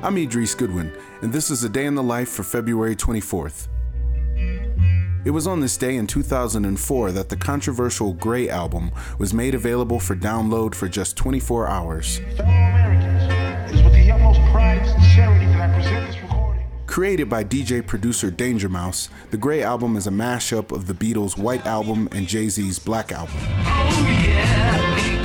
I'm Idris Goodwin, and this is a day in the life for February 24th. It was on this day in 2004 that the controversial Grey album was made available for download for just 24 hours. Created by DJ producer Danger Mouse, the Grey album is a mashup of the Beatles' White Album and Jay Z's Black Album. Oh,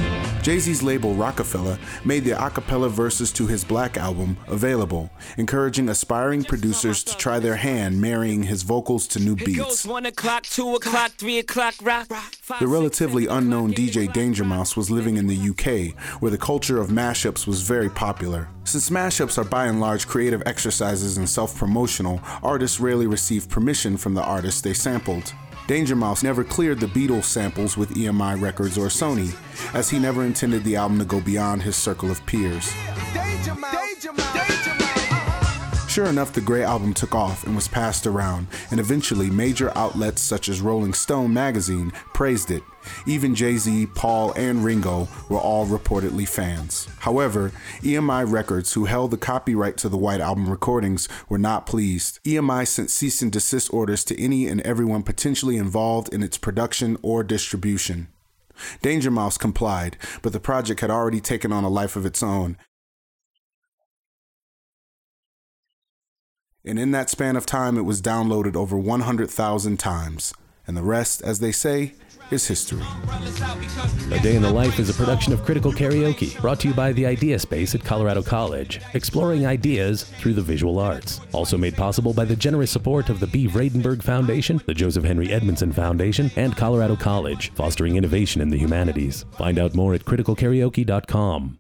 Jay Z's label Roc-A-Fella made the a cappella verses to his Black album available, encouraging aspiring producers to try their hand marrying his vocals to new beats. one o'clock, two o'clock, three o'clock, rock. The relatively unknown DJ Danger Mouse was living in the UK, where the culture of mashups was very popular. Since mashups are by and large creative exercises and self promotional, artists rarely receive permission from the artists they sampled. Danger Mouse never cleared the Beatles samples with EMI Records or Sony, as he never intended the album to go beyond his circle of peers. Danger Mouse. Danger Mouse. Sure enough, the Grey album took off and was passed around, and eventually major outlets such as Rolling Stone magazine praised it. Even Jay Z, Paul, and Ringo were all reportedly fans. However, EMI Records, who held the copyright to the White Album recordings, were not pleased. EMI sent cease and desist orders to any and everyone potentially involved in its production or distribution. Danger Mouse complied, but the project had already taken on a life of its own, and in that span of time, it was downloaded over 100,000 times. And the rest, as they say, is history. A Day in the Life is a production of Critical Karaoke, brought to you by the Idea Space at Colorado College, exploring ideas through the visual arts. Also made possible by the generous support of the Bee Vradenburg Foundation, the Joseph Henry Edmondson Foundation, and Colorado College, fostering innovation in the humanities. Find out more at criticalkaraoke.com.